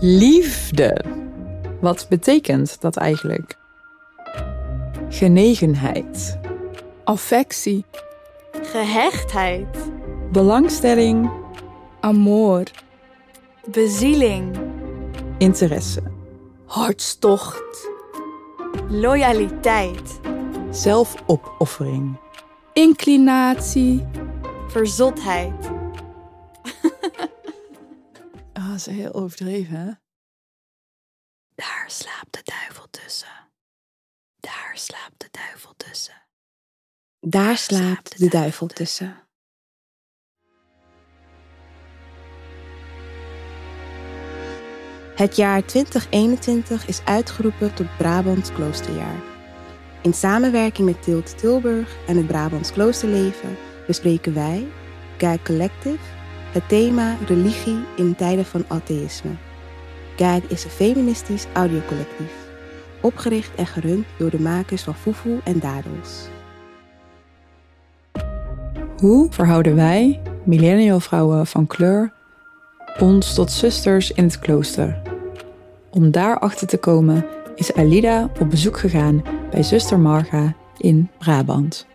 Liefde. Wat betekent dat eigenlijk? Genegenheid. affectie, Gehechtheid. Belangstelling. amor, Bezieling. Interesse. Hartstocht. Loyaliteit. Zelfopoffering. inclinatie, Verzotheid. Is heel overdreven, hè? Daar slaapt de duivel tussen. Daar slaapt de duivel tussen. Daar slaapt de duivel tussen. Het jaar 2021 is uitgeroepen tot Brabants Kloosterjaar. In samenwerking met Tilt Tilburg en het Brabants Kloosterleven bespreken wij, Gag Collective, het thema religie in tijden van atheïsme. Gag is een feministisch audiocollectief, opgericht en gerund door de makers van Foefoe en Dadels. Hoe verhouden wij, millennial vrouwen van kleur, ons tot zusters in het klooster? Om daarachter te komen is Alida op bezoek gegaan bij zuster Marga in Brabant.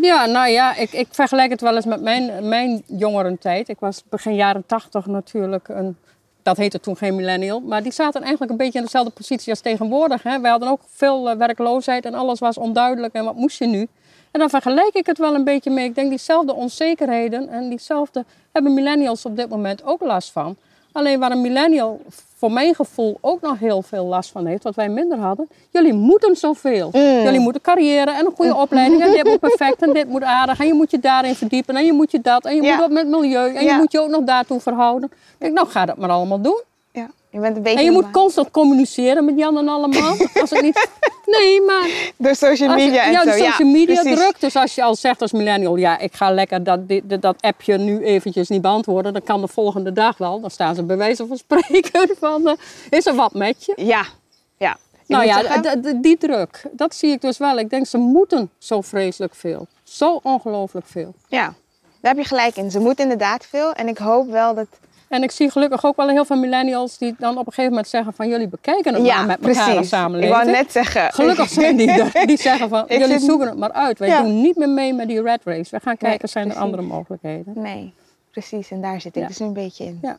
Ja, nou ja, ik, ik vergelijk het wel eens met mijn, mijn jongerentijd. Ik was begin jaren tachtig natuurlijk een, dat heette toen geen millennial, maar die zaten eigenlijk een beetje in dezelfde positie als tegenwoordig. Hè. Wij hadden ook veel eh, werkloosheid en alles was onduidelijk en wat moest je nu? En dan vergelijk ik het wel een beetje mee. Ik denk diezelfde onzekerheden en diezelfde hebben millennials op dit moment ook last van. Alleen waar een millennial voor mijn gevoel ook nog heel veel last van heeft, wat wij minder hadden. Jullie moeten zoveel. Jullie moeten carrière en een goede opleiding. En dit moet perfect en dit moet aardig. En je moet je daarin verdiepen. En je moet je dat. En je Ja. moet wat met milieu. En Ja. je moet je ook nog daartoe verhouden. Ik denk, nou ga dat maar allemaal doen. Ja, je bent een beetje... En je moet constant communiceren met Jan en allemaal. Als het niet... Nee, maar Door social media en ja, zo. de social media precies. druk. Dus als je al zegt als millennial, ja, ik ga lekker dat, dat appje nu eventjes niet beantwoorden, dan kan de volgende dag wel. Dan staan ze bij wijze van spreken van, eh, is er wat met je? Ja, ja. Nou ja, die druk, dat zie ik dus wel. Ik denk, ze moeten zo vreselijk veel. Zo ongelooflijk veel. ja, daar heb je gelijk in. Ze moeten inderdaad veel. En ik hoop wel dat... En ik zie gelukkig ook wel heel veel millennials die dan op een gegeven moment zeggen van jullie bekijken het ja, maar met elkaar als precies. Ik samenleving. wou net zeggen... Gelukkig zijn die er. Die zeggen van, Ik jullie zoeken het maar uit. Wij Ja. doen niet meer mee met die red race. We gaan kijken, zijn er andere mogelijkheden? Nee, precies. En daar zit ik Ja. dus nu een beetje in. Ja.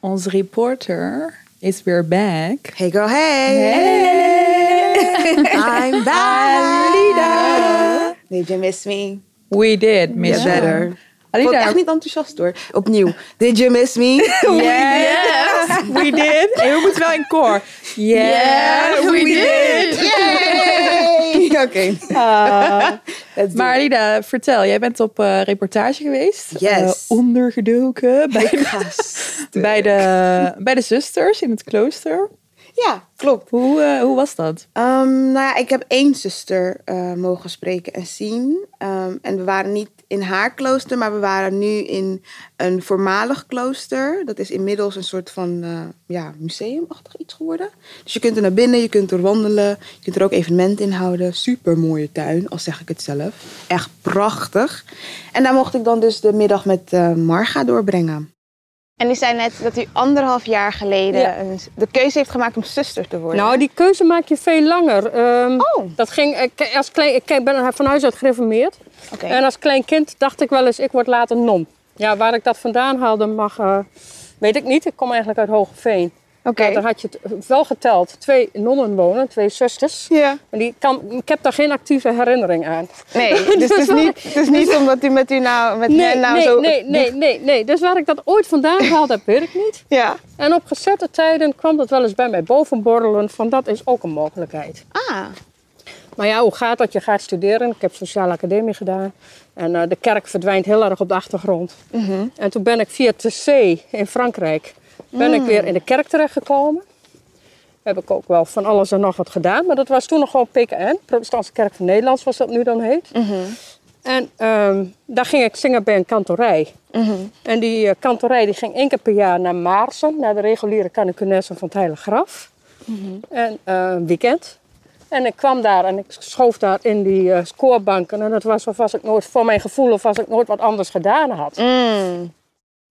Onze reporter is weer back. Hey girl, hey! I'm back! Alida! Did you miss me? We did, miss Yeah, you. better. Ik Alida, echt niet enthousiast hoor. Opnieuw. Did you miss me? yes, we did. En we moeten wel in koor. Yes, we did. Yay! Oké. Maar it. Alida, vertel, jij bent op eh, reportage geweest. Yes. Eh, ondergedoken bij de, bij, de, bij de zusters in het klooster. Ja, klopt. Hoe, eh, hoe was dat? Ehm, nou ja, ik heb één zuster mogen spreken en zien. Ehm, en we waren niet in haar klooster, maar we waren nu in een voormalig klooster. Dat is inmiddels een soort van eh, ja, museumachtig iets geworden. Dus je kunt er naar binnen, je kunt er wandelen. Je kunt er ook evenementen in houden. Super mooie tuin, al zeg ik het zelf. Echt prachtig. En daar mocht ik dan dus de middag met eh, Marga doorbrengen. En u zei net dat u anderhalf jaar geleden Ja. de keuze heeft gemaakt om zuster te worden. Nou, die keuze maak je veel langer. Ehm, Oh. Dat ging, ik, als klein, ik ben van huis uit gereformeerd. Oké. En als klein kind dacht ik wel eens, ik word later non. Ja, waar ik dat vandaan haalde mag, eh, weet ik niet. Ik kom eigenlijk uit Hogeveen. Daar had je het wel geteld. Twee nonnen wonen, twee zusters. Ja. Maar die kan, ik heb daar geen actieve herinnering aan. Nee, dus het is niet, het is niet omdat u met u nou, met Nee, hen nou nee, zo... nee, nee, nee, nee. Dus waar ik dat ooit vandaan gehaald heb, weet ik niet. Ja. En op gezette tijden kwam dat wel eens bij mij bovenborrelen van dat is ook een mogelijkheid. Ah, Maar ja, hoe gaat dat? Je gaat studeren. Ik heb sociale academie gedaan. En eh, de kerk verdwijnt heel erg op de achtergrond. En toen ben ik via TC in Frankrijk ben ik weer in de kerk terechtgekomen. Heb ik ook wel van alles en nog wat gedaan. Maar dat was toen nog gewoon PKN, Protestantse Kerk van Nederland, zoals dat nu dan heet. En ehm, daar ging ik zingen bij een kantorij. En die eh, kantorij die ging één keer per jaar naar Maarsen, naar de reguliere canonicunesse van het Heilige Graf. En eh, een weekend. En ik kwam daar en ik schoof daar in die eh, scorebanken. En het was of ik nooit, voor mijn gevoel, of als ik nooit wat anders gedaan had.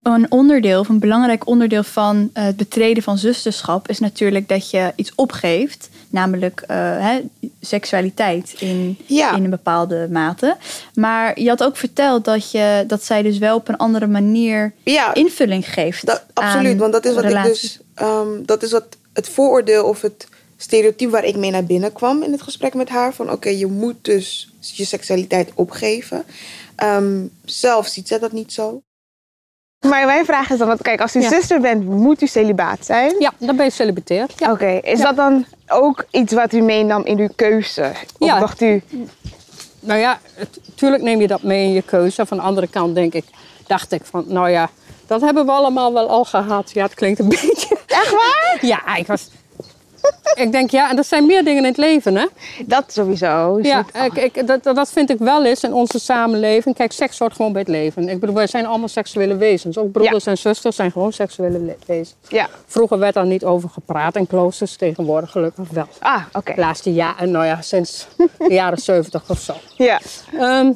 Een onderdeel, of een belangrijk onderdeel van eh, het betreden van zusterschap is natuurlijk dat je iets opgeeft, namelijk eh, hè, seksualiteit in, Ja. in een bepaalde mate. Maar je had ook verteld dat, je, dat zij dus wel op een andere manier Ja, invulling geeft. Dat, absoluut, want dat is wat relaties. ik dus. ehm, dat is wat het vooroordeel of het stereotype waar ik mee naar binnen kwam in het gesprek met haar. Van oké, je moet dus je seksualiteit opgeven. Ehm, zelf ziet zij dat niet zo. Maar mijn vraag is dan, want kijk, als u Ja. zuster bent, moet u celibaat zijn? Ja, dan ben je celibatair. Ja. Oké, is Ja. dat dan ook iets wat u meenam in uw keuze? Of Ja. dacht u, Nou ja, natuurlijk neem je dat mee in je keuze. Van de andere kant denk ik, dacht ik van, nou ja, dat hebben we allemaal wel al gehad. Ja, het klinkt een beetje. echt waar? Ja, ik was. Ik denk, ja, en er zijn meer dingen in het leven, hè? Dat sowieso. Ja, ik, ik, dat, dat vind ik wel eens in onze samenleving. Kijk, seks hoort gewoon bij het leven. Ik bedoel, wij zijn allemaal seksuele wezens. Ook broeders en zusters zijn gewoon seksuele le- wezens. ja. Vroeger werd daar niet over gepraat in kloosters, tegenwoordig gelukkig wel. Ah, oké. Laatste jaren, nou ja, sinds de jaren 70 of zo. Ja. Ehm,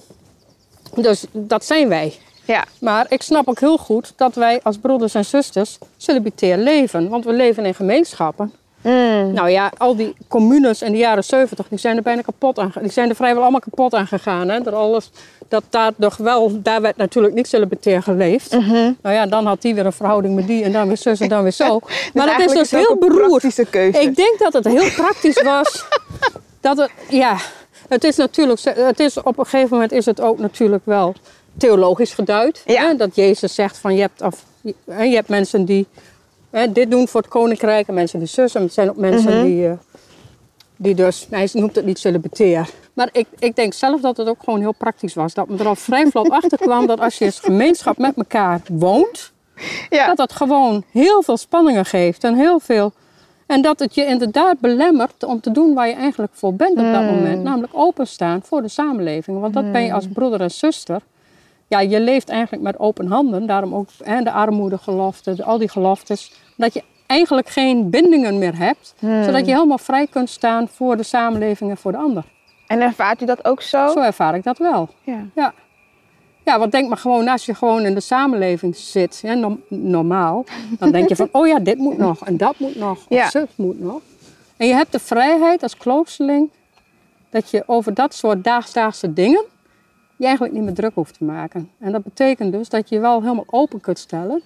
dus dat zijn wij. Ja. Maar ik snap ook heel goed dat wij als broeders en zusters celibatair leven. Want we leven in gemeenschappen. Mm. Nou ja, al die communes in de jaren 70, die zijn er bijna kapot aan. Die zijn er vrijwel allemaal kapot aan gegaan. Hè? Dat alles, dat daar nog wel, daar werd natuurlijk niet celibatair geleefd. Mhm. Nou ja, dan had die weer een verhouding met die en dan weer zus en dan weer zo. Maar dat is dus heel beroerd. Ik denk dat het heel praktisch was. dat het, ja, het is natuurlijk, het is, op een gegeven moment is het ook natuurlijk wel theologisch geduid. Ja. Hè? Dat Jezus zegt van je hebt, af, je hebt mensen die hè, dit doen voor het koninkrijk en mensen die zus. En het zijn ook mensen Mhm. die, eh, die dus, hij noemt het niet celibatair. Maar ik, ik denk zelf dat het ook gewoon heel praktisch was. Dat me er al vrij vlot achter kwam dat als je als gemeenschap met elkaar woont, Ja. dat dat gewoon heel veel spanningen geeft en heel veel. En dat het je inderdaad belemmert om te doen waar je eigenlijk voor bent op dat moment. Namelijk openstaan voor de samenleving. Want dat ben je als broeder en zuster. Ja, je leeft eigenlijk met open handen. Daarom ook hè, de armoedegelofte, de- al die geloftes. Dat je eigenlijk geen bindingen meer hebt. Zodat je helemaal vrij kunt staan voor de samenleving en voor de ander. En ervaart u dat ook zo? Zo ervaar ik dat wel. Ja. Ja. Ja, want denk maar gewoon, als je gewoon in de samenleving zit, hè, norm- normaal, dan denk je van, oh ja, dit moet nog en dat moet nog, Ja. of zus moet nog. En je hebt de vrijheid als kloosterling dat je over dat soort daagsdaagse dingen je eigenlijk niet meer druk hoeft te maken. En dat betekent dus dat je je wel helemaal open kunt stellen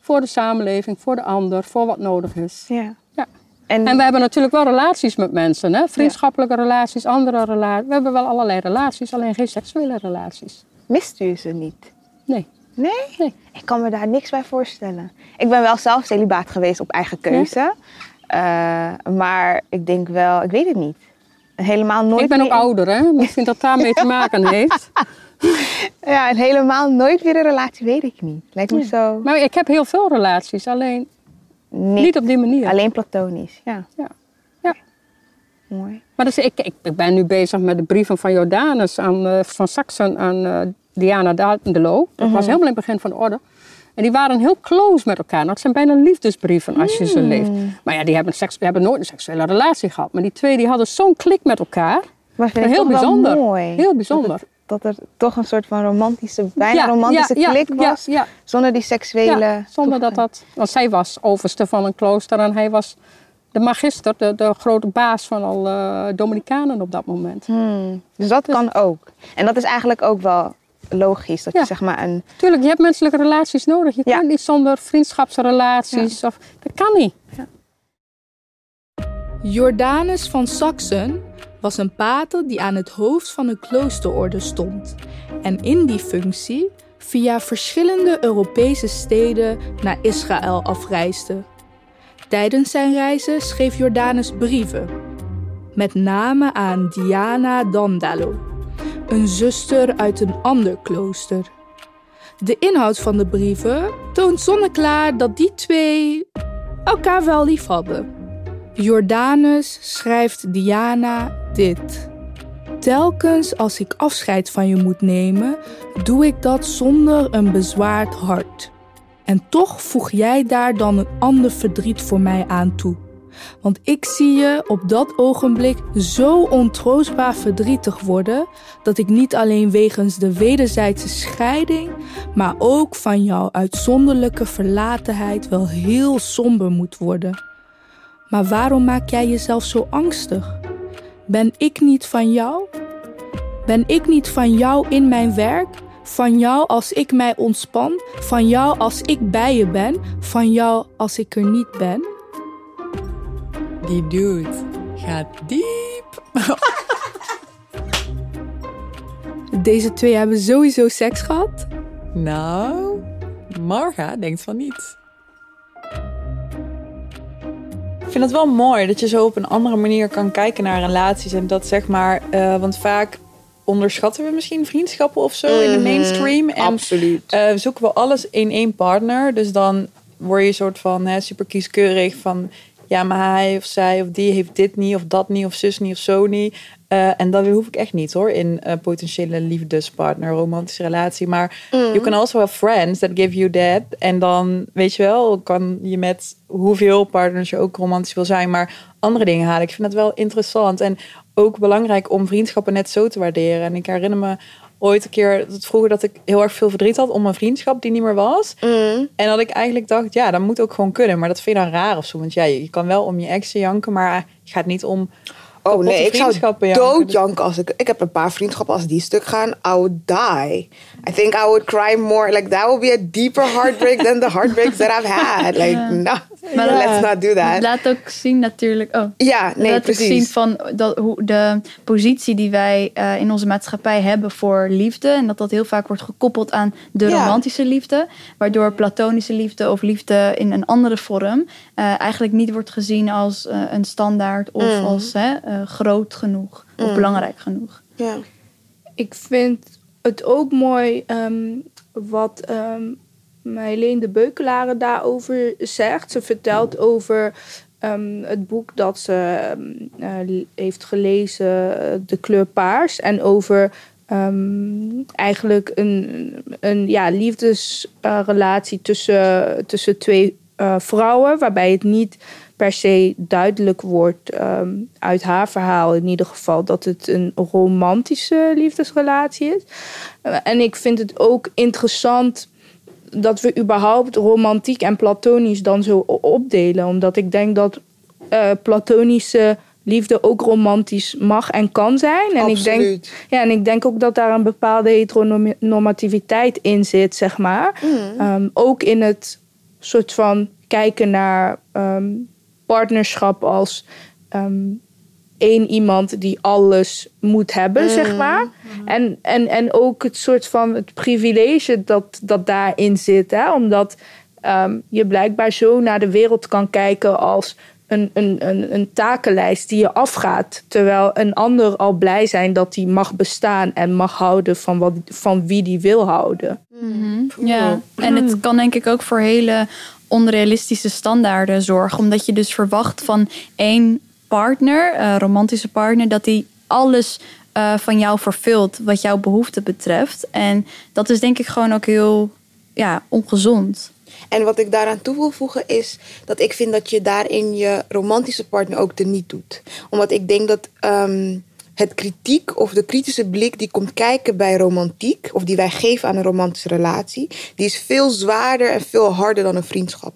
voor de samenleving, voor de ander, voor wat nodig is. Ja. Ja. En, En we hebben natuurlijk wel relaties met mensen, hè? vriendschappelijke relaties, andere relaties. We hebben wel allerlei relaties, alleen geen seksuele relaties. mist u ze niet? Nee. Nee? Nee. Ik kan me daar niks bij voorstellen. Ik ben wel zelf celibaat geweest op eigen keuze. Eh, maar ik denk wel, ik weet het niet. Helemaal nooit Ik ben ook meer- ouder, hè? Misschien dat daarmee te maken heeft. Ja, en helemaal nooit weer een relatie, weet ik niet. Lijkt me zo. Maar ik heb heel veel relaties, alleen Niet, niet op die manier. alleen platonisch. Ja. Ja. Ja. Mooi. Maar dus ik, ik, ik ben nu bezig met de brieven van Jordanus aan, eh, van Saxon aan eh, Diana Dadeloo. Dat was helemaal in het begin van de orde. En die waren heel close met elkaar. Dat zijn bijna liefdesbrieven als je ze leest. Maar ja, die hebben, seks, die hebben nooit een seksuele relatie gehad. Maar die twee die hadden zo'n klik met elkaar. Maar vind heel bijzonder. mooi. Heel bijzonder. Dat, het- dat er toch een soort van romantische, bijna Ja, romantische ja, klik ja, was. Zonder die seksuele... Ja, zonder dat dat... Want zij was overste van een klooster en hij was de magister, de, de grote baas van al eh Dominicanen op dat moment. Hmm. Dus dat kan ook. En dat is eigenlijk ook wel logisch. Dat Ja. je zeg maar een... Tuurlijk, je hebt menselijke relaties nodig. Je Ja. kunt niet zonder vriendschapsrelaties. Of, dat kan niet. Jordanus van Saxen was een pater die aan het hoofd van een kloosterorde stond en in die functie via verschillende Europese steden naar Israël afreisde. Tijdens zijn reizen schreef Jordanus brieven, met name aan Diana Dandalo, een zuster uit een ander klooster. De inhoud van de brieven toont zonneklaar dat die twee elkaar wel lief hadden. Jordanus schrijft Diana dit. Telkens als ik afscheid van je moet nemen, doe ik dat zonder een bezwaard hart. En toch voeg jij daar dan een ander verdriet voor mij aan toe. Want ik zie je op dat ogenblik zo ontroostbaar verdrietig worden dat ik niet alleen wegens de wederzijdse scheiding, maar ook van jouw uitzonderlijke verlatenheid wel heel somber moet worden. Maar waarom maak jij jezelf zo angstig? Ben ik niet van jou? Ben ik niet van jou in mijn werk? Van jou als ik mij ontspan? Van jou als ik bij je ben? Van jou als ik er niet ben? Die dude gaat diep. Deze twee hebben sowieso seks gehad. Nou, Marga denkt van niet. Ik vind het wel mooi dat je zo op een andere manier kan kijken naar relaties. En dat zeg maar, eh, want vaak onderschatten we misschien vriendschappen of zo in de Mhm, mainstream. En Absoluut. eh, zoeken we alles in één partner. Dus dan word je soort van hè, super kieskeurig van... Ja, maar hij of zij of die heeft dit niet of dat niet of zus niet of zo niet. Eh, en dat hoef ik echt niet hoor in potentiële liefdespartner, romantische relatie. Maar you can also have friends that give you that. En dan, weet je wel, kan je met hoeveel partners je ook romantisch wil zijn, maar andere dingen halen. Ik vind het wel interessant en ook belangrijk om vriendschappen net zo te waarderen. En ik herinner me ooit een keer dat vroeger dat ik heel erg veel verdriet had om een vriendschap die niet meer was. Mm. En dat ik eigenlijk dacht, ja, dat moet ook gewoon kunnen. Maar dat vind je dan raar of zo. Want ja, je kan wel om je exen janken, maar je gaat niet om Oh nee, ik zou vriendschappen janken. Als ik... Ik heb een paar vriendschappen als die stuk gaan. I would die. I think I would cry more. Like that would be a deeper heartbreak than the heartbreaks that I've had. Like, no, Maar dat- let's not do that. laat ook zien natuurlijk... Oh, Ja, nee, laat ook precies. zien van dat, hoe de positie die wij eh, in onze maatschappij hebben voor liefde. En dat dat heel vaak wordt gekoppeld aan de Ja. romantische liefde. Waardoor platonische liefde of liefde in een andere vorm eh, eigenlijk niet wordt gezien als eh, een standaard of Mm. als hè, eh, groot genoeg of Mm. belangrijk genoeg. Ja. Ik vind het ook mooi ehm, wat ehm Helene de Beukelare daarover zegt. Ze vertelt over ehm, het boek dat ze ehm, eh, heeft gelezen, eh, De kleur paars. En over ehm, eigenlijk een, een ja, liefdesrelatie tussen, tussen twee eh, vrouwen. Waarbij het niet per se duidelijk wordt uit haar verhaal in ieder geval dat het een romantische liefdesrelatie is. En ik vind het ook interessant dat we überhaupt romantiek en platonisch dan zo opdelen. Omdat ik denk dat eh, platonische liefde ook romantisch mag en kan zijn. En ik denk ja, en ik denk ook dat daar een bepaalde heteronormativiteit in zit, zeg maar. Mm. Ehm, ook in het soort van kijken naar ehm, partnerschap als ehm, één iemand die alles moet hebben, zeg maar. En, en, en ook het soort van het privilege dat, dat daarin zit. Hè? Omdat ehm, je blijkbaar zo naar de wereld kan kijken als een, een, een, een takenlijst die je afgaat. Terwijl een ander al blij zijn dat hij mag bestaan en mag houden van, wat, van wie die wil houden. Ja, en het kan denk ik ook voor hele onrealistische standaarden zorgen. Omdat je dus verwacht van één partner, eh, romantische partner, dat die alles eh, van jou vervult wat jouw behoeften betreft. En dat is denk ik gewoon ook heel ja, ongezond. En wat ik daaraan toe wil voegen is dat ik vind dat je daarin je romantische partner ook teniet doet. Omdat ik denk dat ehm, het kritiek of de kritische blik die komt kijken bij romantiek, of die wij geven aan een romantische relatie, die is veel zwaarder en veel harder dan een vriendschap.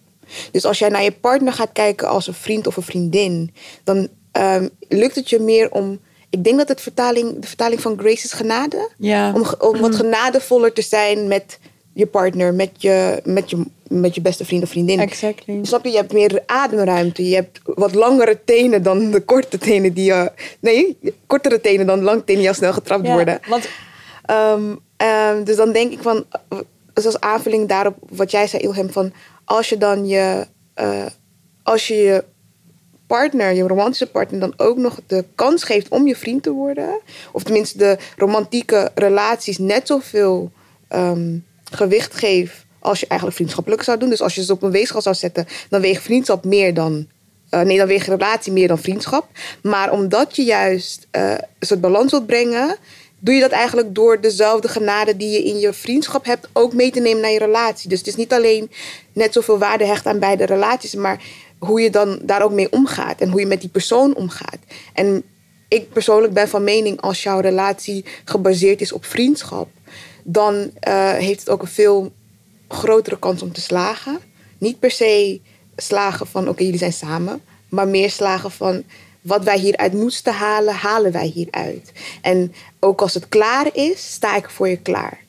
Dus als jij naar je partner gaat kijken als een vriend of een vriendin, dan ehm, lukt het je meer om. Ik denk dat het vertaling, de vertaling van Grace is genade. Ja. Om, om wat genadevoller te zijn met je partner, met je, met je, met je beste vriend of vriendin. Exactly. Snap je? Je hebt meer ademruimte. Je hebt wat langere tenen dan de korte tenen die je... Nee, kortere tenen dan lange tenen die al snel getrapt Ja, worden. want Ehm, ehm, dus dan denk ik van... eh, Zoals aanvulling daarop wat jij zei, Ilham. Van als je dan je... eh, als je je partner, je romantische partner, dan ook nog de kans geeft om je vriend te worden. Of tenminste de romantieke relaties net zoveel ehm, gewicht geeft als je eigenlijk vriendschappelijk zou doen. Dus als je ze op een weegschaal zou zetten, dan weegt vriendschap meer dan. eh, nee, dan weegt relatie meer dan vriendschap. Maar omdat je juist eh, een soort balans wilt brengen, doe je dat eigenlijk door dezelfde genade die je in je vriendschap hebt ook mee te nemen naar je relatie. Dus het is niet alleen net zoveel waarde hecht aan beide relaties, maar hoe je dan daar ook mee omgaat en hoe je met die persoon omgaat. En ik persoonlijk ben van mening als jouw relatie gebaseerd is op vriendschap, dan eh, heeft het ook een veel grotere kans om te slagen. Niet per se slagen van oké, jullie zijn samen, maar meer slagen van wat wij hieruit moesten halen, halen wij hieruit. En ook als het klaar is, sta ik voor je klaar.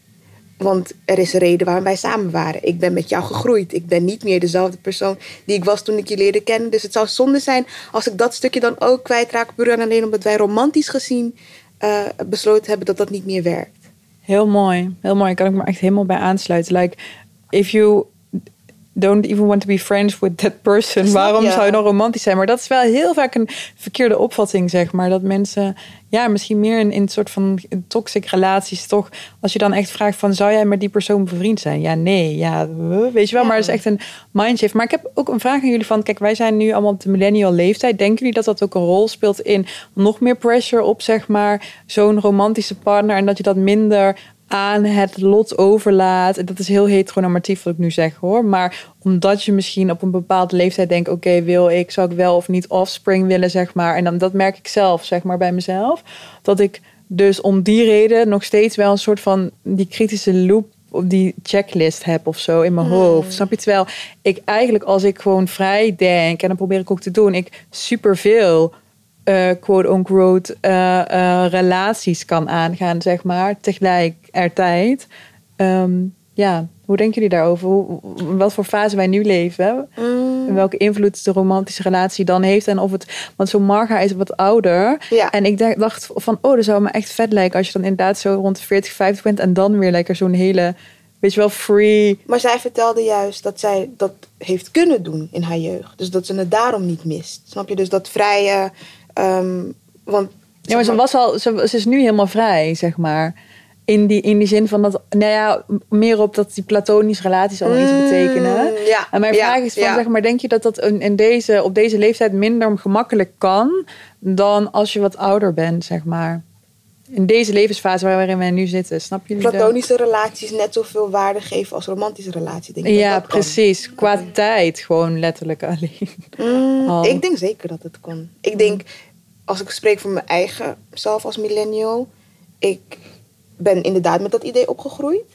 Want er is een reden waarom wij samen waren. Ik ben met jou gegroeid. Ik ben niet meer dezelfde persoon die ik was toen ik je leerde kennen. Dus het zou zonde zijn als ik dat stukje dan ook kwijtraak. Puur en alleen omdat wij romantisch gezien uh, besloten hebben dat dat niet meer werkt. Heel mooi. Heel mooi. Kan ik me echt helemaal bij aansluiten. Like, if you don't even want to be friends with that person. Waarom zou je dan romantisch zijn? Maar dat is wel heel vaak een verkeerde opvatting, zeg maar. Dat mensen, ja, misschien meer in, in een soort van toxic relaties toch. Als je dan echt vraagt van, zou jij met die persoon bevriend zijn? Ja, nee, ja, weet je wel. Maar het is echt een mindshift. Maar ik heb ook een vraag aan jullie van, kijk, wij zijn nu allemaal op de millennial leeftijd. Denken jullie dat dat ook een rol speelt in nog meer pressure op, zeg maar, zo'n romantische partner? En dat je dat minder aan het lot overlaat. En dat is heel heteronormatief wat ik nu zeg hoor. Maar omdat je misschien op een bepaalde leeftijd denkt: oké, wil ik, zou ik wel of niet offspring willen, zeg maar. En dan dat merk ik zelf, zeg maar, bij mezelf. Dat ik dus om die reden nog steeds wel een soort van die kritische loop op die checklist heb of zo in mijn hmm. hoofd. Snap je? Terwijl ik eigenlijk als ik gewoon vrij denk en dan probeer ik ook te doen, ik superveel uh, quote-unquote uh, uh, relaties kan aangaan, zeg maar, tegelijkertijd. Um, ja, hoe denken jullie daarover? Hoe, wat voor fase wij nu leven? Mm. En welke invloed de romantische relatie dan heeft? En of het, want zo'n Marga is wat ouder. Ja. En ik dacht van, oh, dat zou me echt vet lijken als je dan inderdaad zo rond de 40, 50 bent en dan weer lekker zo'n hele, weet je wel, free. Maar zij vertelde juist dat zij dat heeft kunnen doen in haar jeugd. Dus dat ze het daarom niet mist. Snap je? Dus dat vrije Um, want, ja, maar ze, was al, ze, ze, is nu helemaal vrij, zeg maar. In die, in die zin van dat, nou ja, meer op dat die platonische relaties al iets mm, betekenen. Ja, en mijn vraag is van, zeg maar, denk je dat dat in deze, op deze leeftijd minder gemakkelijk kan dan als je wat ouder bent, zeg maar? In deze levensfase waarin wij nu zitten, snap je? Platonische relaties net zoveel waarde geven als romantische relaties, denk ik. Ja, precies. Qua tijd gewoon letterlijk alleen. Mm, ik denk zeker dat het kon. Ik denk, als ik spreek voor mijn eigen zelf als millennial, ik ben inderdaad met dat idee opgegroeid.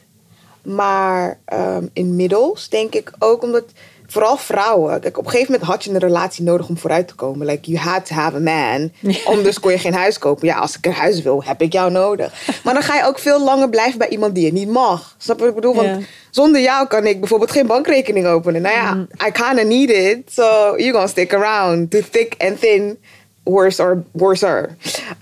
Maar um, inmiddels denk ik ook omdat, vooral vrouwen, kijk, op een gegeven moment had je een relatie nodig om vooruit te komen. Like, you had to have a man. Om dus kon je geen huis kopen. Ja, als ik een huis wil, heb ik jou nodig. Maar dan ga je ook veel langer blijven bij iemand die je niet mag. Snap je wat ik bedoel? Want zonder jou kan ik bijvoorbeeld geen bankrekening openen. Nou ja, mm. I kinda need it. So you're gonna stick around. To thick and thin worse or worser.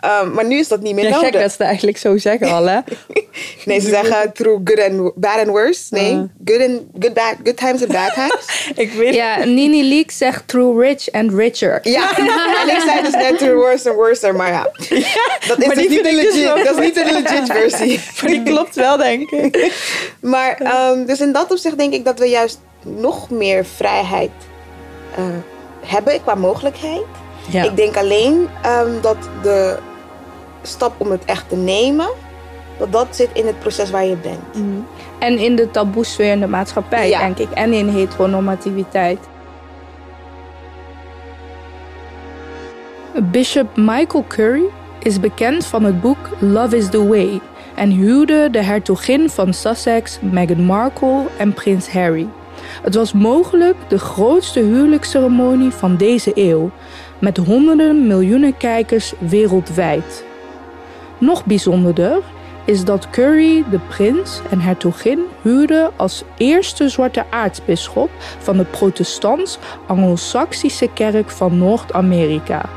Um, maar nu is dat niet meer ja, nodig. Gek dat ze eigenlijk zo zeggen al, hè? nee, ze zeggen through good and bad and worse. Nee, uh. good and good bad, good times and bad times. ik weet. Ja, Nini Leak zegt through rich and richer. Ja, en ik zei dus net through worse and worser, maar ja, dat is dus niet de dus legit. Dat is niet de legit versie. maar die klopt wel, denk ik. maar um, dus in dat opzicht denk ik dat we juist nog meer vrijheid uh, hebben qua mogelijkheid. Ja. Ik denk alleen um, dat de stap om het echt te nemen, dat dat zit in het proces waar je bent. Mm. En in de taboesfeer in de maatschappij, ja. denk ik. En in heteronormativiteit. Bishop Michael Curry is bekend van het boek Love is the Way en huwde de hertogin van Sussex, Meghan Markle en prins Harry. Het was mogelijk de grootste huwelijksceremonie van deze eeuw, met honderden miljoenen kijkers wereldwijd. Nog bijzonderder is dat Curry de prins en hertogin huwde als eerste zwarte aartsbisschop van de protestants-Anglo-Saxische kerk van Noord-Amerika.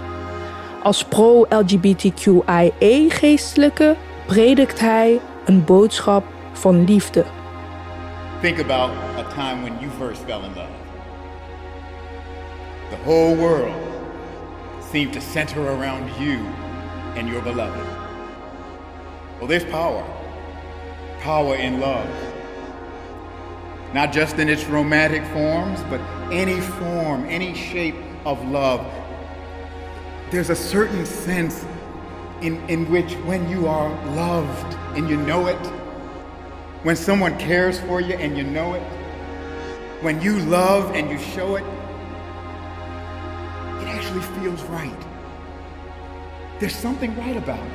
Als pro-LGBTQIA-geestelijke predikt hij een boodschap van liefde. Think about time when you first fell in love. The whole world seemed to center around you and your beloved. Well, there's power. Power in love. Not just in its romantic forms, but any form, any shape of love. There's a certain sense in, in which when you are loved and you know it, when someone cares for you and you know it, when you love and you show it, it actually feels right. There's something right about it.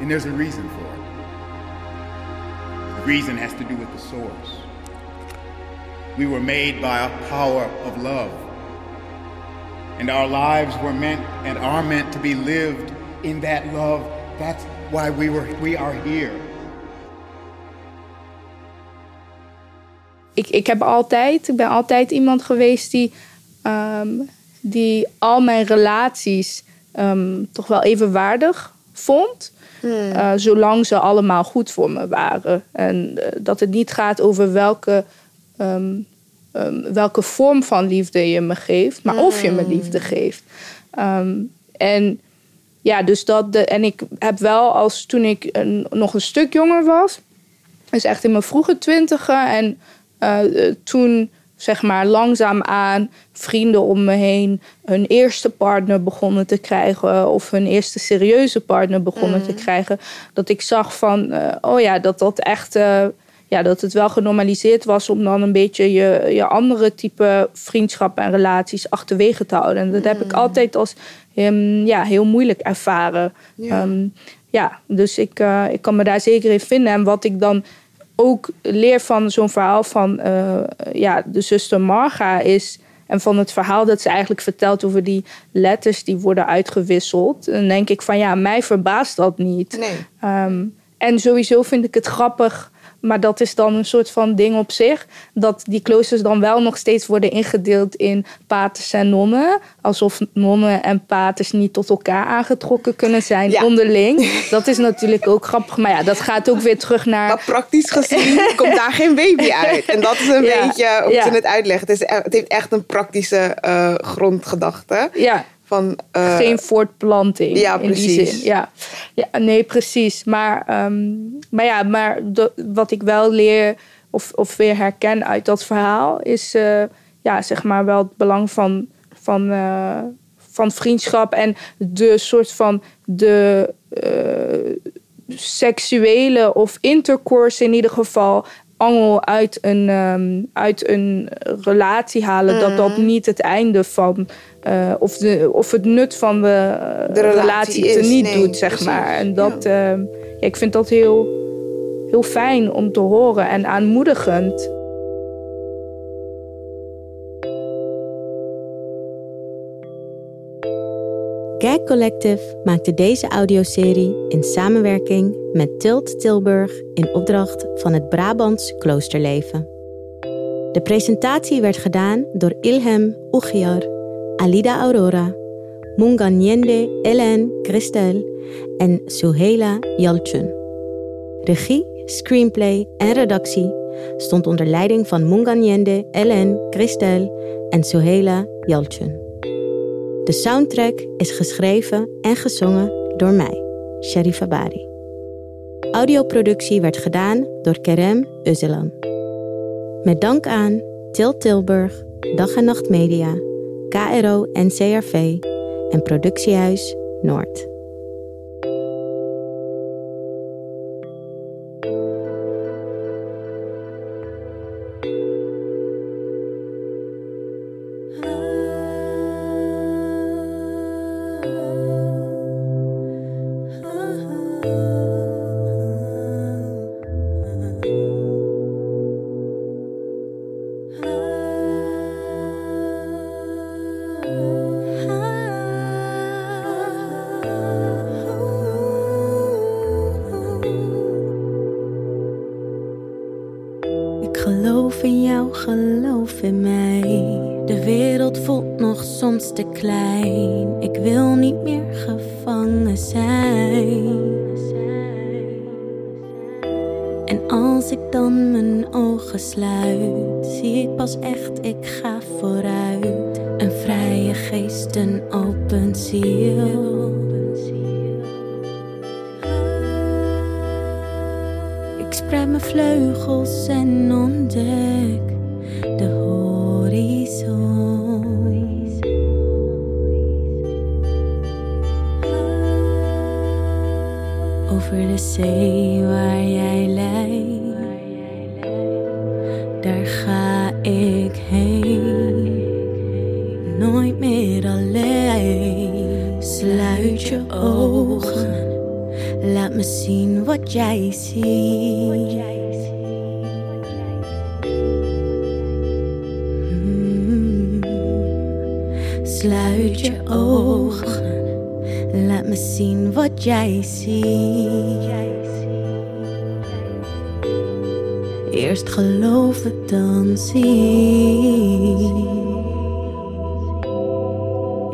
And there's a reason for it. The reason has to do with the source. We were made by a power of love. And our lives were meant and are meant to be lived in that love. That's why we, were, we are here. Ik, ik heb altijd, ik ben altijd iemand geweest die, ehm, die al mijn relaties ehm, toch wel evenwaardig vond. Uh, zolang ze allemaal goed voor me waren. En eh, dat het niet gaat over welke, ehm, welke vorm van liefde je me geeft, maar of je me liefde geeft. En ja, dus dat. De, en ik heb wel als toen ik een, nog een stuk jonger was, dus echt in mijn vroege twintigen. En uh, toen zeg maar langzaamaan vrienden om me heen hun eerste partner begonnen te krijgen of hun eerste serieuze partner begonnen te krijgen, dat ik zag van, uh, oh ja, dat dat echt, uh, ja, dat het wel genormaliseerd was om dan een beetje je, je andere type vriendschappen en relaties achterwege te houden. En dat heb ik altijd als um, ja, heel moeilijk ervaren. Ja, um, ja dus ik, uh, ik kan me daar zeker in vinden. En wat ik dan ook leer van zo'n verhaal van uh, ja, de zuster Marga is. En van het verhaal dat ze eigenlijk vertelt over die letters die worden uitgewisseld. Dan denk ik van ja, mij verbaast dat niet. Nee. Um, en sowieso vind ik het grappig maar dat is dan een soort van ding op zich. Dat die kloosters dan wel nog steeds worden ingedeeld in paters en nonnen. Alsof nonnen en paters niet tot elkaar aangetrokken kunnen zijn Ja. onderling. Dat is natuurlijk ook grappig. Maar ja, dat gaat ook weer terug naar... Maar praktisch gezien komt daar geen baby uit. En dat is een Ja. beetje hoe Ja. ze het uitleggen. Het, is, het heeft echt een praktische eh, grondgedachte. Ja, Van, eh, geen voortplanting ja, in die precies. zin. Ja. ja, nee, precies. Maar, ehm, maar ja, maar de- wat ik wel leer of, of weer herken uit dat verhaal is eh, ja, zeg maar wel het belang van, van, eh, van vriendschap en de soort van de seksuele of intercourse in ieder geval angel uit een, ehm, uit een relatie halen. Dat dat niet het einde van eh, of, de, of het nut van de, eh, De relatie te niet nee, doet, zeg precies. maar. En dat, ehm, ja, ik vind dat heel, heel fijn om te horen en aanmoedigend. Gag Collective maakte deze audioserie in samenwerking met Tilt Tilburg in opdracht van het Brabants Kloosterleven. De presentatie werd gedaan door Ilhem Ugiar, Alida Aurora, Munganyende Ellen Christel en Suhela Yalchun. Regie, screenplay en redactie stond onder leiding van Munganyende Ellen Christel en Suhela Yalchun. De soundtrack is geschreven en gezongen door mij, Sharifa Bari. Audioproductie werd gedaan door Kerem Özelan. Met dank aan Til Tilburg, Dag en Nacht Media, KRO NCRV en Productiehuis Noord. De horizon. Over de zee waar jij leidt, daar ga ik heen. Nooit meer Sluit je ogen. Laat me zien wat jij ziet. Eerst geloven, dan zien.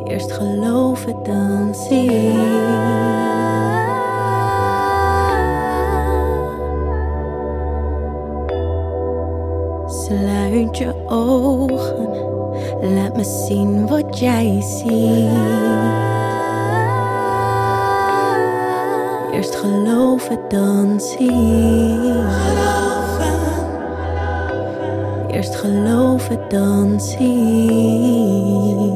Eerst geloven, dan zien. Sluit je ogen, laat me zien wat jij ziet. Eerst geloven, dan zien. Eerst geloven, dan zien.